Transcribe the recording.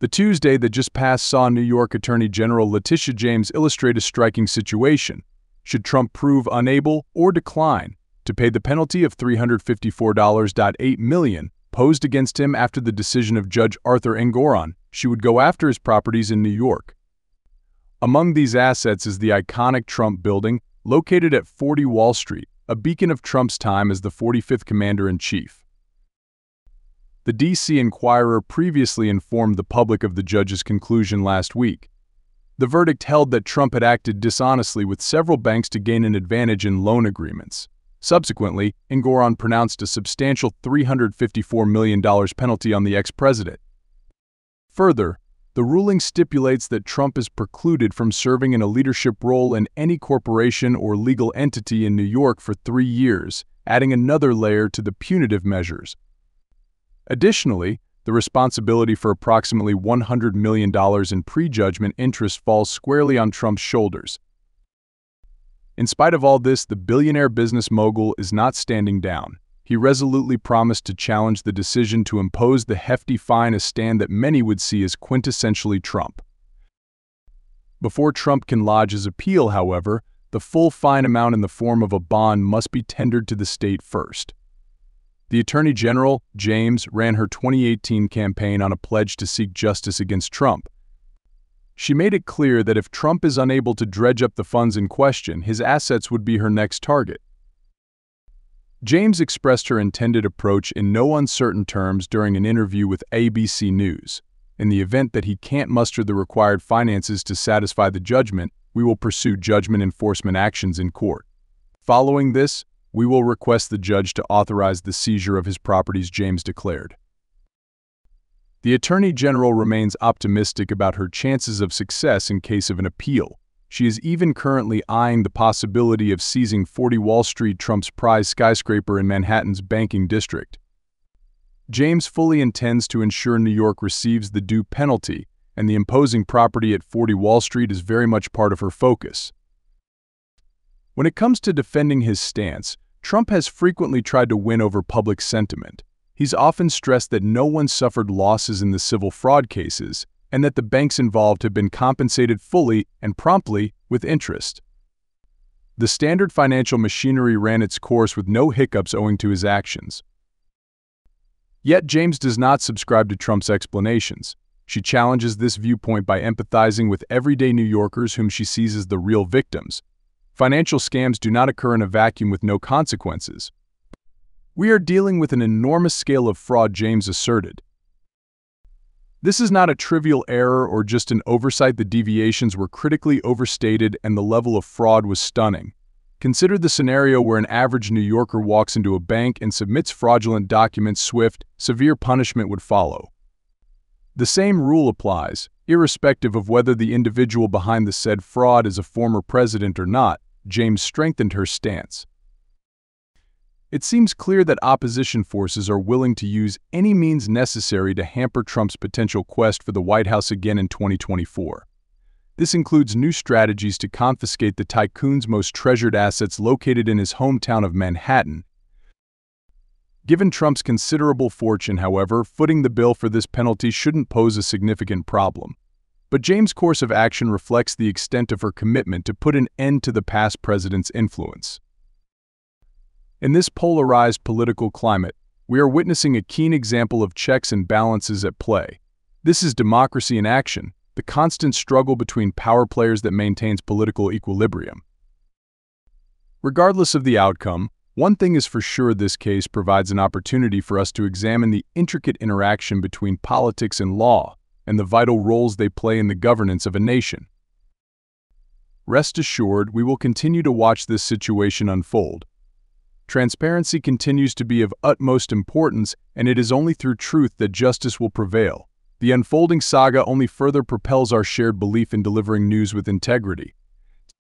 The Tuesday that just passed saw New York Attorney General Letitia James illustrate a striking situation. Should Trump prove unable or decline to pay the penalty of $354.8 million posed against him after the decision of Judge Arthur Engoron, she would go after his properties in New York. Among these assets is the iconic Trump Building, located at 40 Wall Street, a beacon of Trump's time as the 45th Commander-in-Chief. The D.C. Enquirer previously informed the public of the judge's conclusion last week. The verdict held that Trump had acted dishonestly with several banks to gain an advantage in loan agreements. Subsequently, Engoron pronounced a substantial $354 million penalty on the ex-president. Further, the ruling stipulates that Trump is precluded from serving in a leadership role in any corporation or legal entity in New York for three years, adding another layer to the punitive measures. Additionally, the responsibility for approximately $100 million in prejudgment interest falls squarely on Trump's shoulders. In spite of all this, the billionaire business mogul is not standing down. He resolutely promised to challenge the decision to impose the hefty fine a stand that many would see as quintessentially Trump. Before Trump can lodge his appeal, however, the full fine amount in the form of a bond must be tendered to the state first. The Attorney General, James, ran her 2018 campaign on a pledge to seek justice against Trump, she made it clear that if Trump is unable to dredge up the funds in question, his assets would be her next target. James expressed her intended approach in no uncertain terms during an interview with ABC News. In the event that he can't muster the required finances to satisfy the judgment, we will pursue judgment enforcement actions in court. Following this, we will request the judge to authorize the seizure of his properties, James declared. The Attorney General remains optimistic about her chances of success in case of an appeal. She is even currently eyeing the possibility of seizing 40 Wall Street Trump's prize skyscraper in Manhattan's banking district. James fully intends to ensure New York receives the due penalty, and the imposing property at 40 Wall Street is very much part of her focus. When it comes to defending his stance, Trump has frequently tried to win over public sentiment. He's often stressed that no one suffered losses in the civil fraud cases and that the banks involved have been compensated fully and promptly with interest. The standard financial machinery ran its course with no hiccups owing to his actions. Yet James does not subscribe to Trump's explanations. She challenges this viewpoint by empathizing with everyday New Yorkers whom she sees as the real victims. Financial scams do not occur in a vacuum with no consequences. We are dealing with an enormous scale of fraud, James asserted. This is not a trivial error or just an oversight. The deviations were critically overstated and the level of fraud was stunning. Consider the scenario where an average New Yorker walks into a bank and submits fraudulent documents swift, severe punishment would follow. The same rule applies, irrespective of whether the individual behind the said fraud is a former president or not, James strengthened her stance. It seems clear that opposition forces are willing to use any means necessary to hamper Trump's potential quest for the White House again in 2024. This includes new strategies to confiscate the tycoon's most treasured assets located in his hometown of Manhattan. Given Trump's considerable fortune, however, footing the bill for this penalty shouldn't pose a significant problem. But James' course of action reflects the extent of her commitment to put an end to the past president's influence. In this polarized political climate, we are witnessing a keen example of checks and balances at play. This is democracy in action, the constant struggle between power players that maintains political equilibrium. Regardless of the outcome, one thing is for sure this case provides an opportunity for us to examine the intricate interaction between politics and law and the vital roles they play in the governance of a nation. Rest assured, we will continue to watch this situation unfold, Transparency continues to be of utmost importance, and it is only through truth that justice will prevail. The unfolding saga only further propels our shared belief in delivering news with integrity.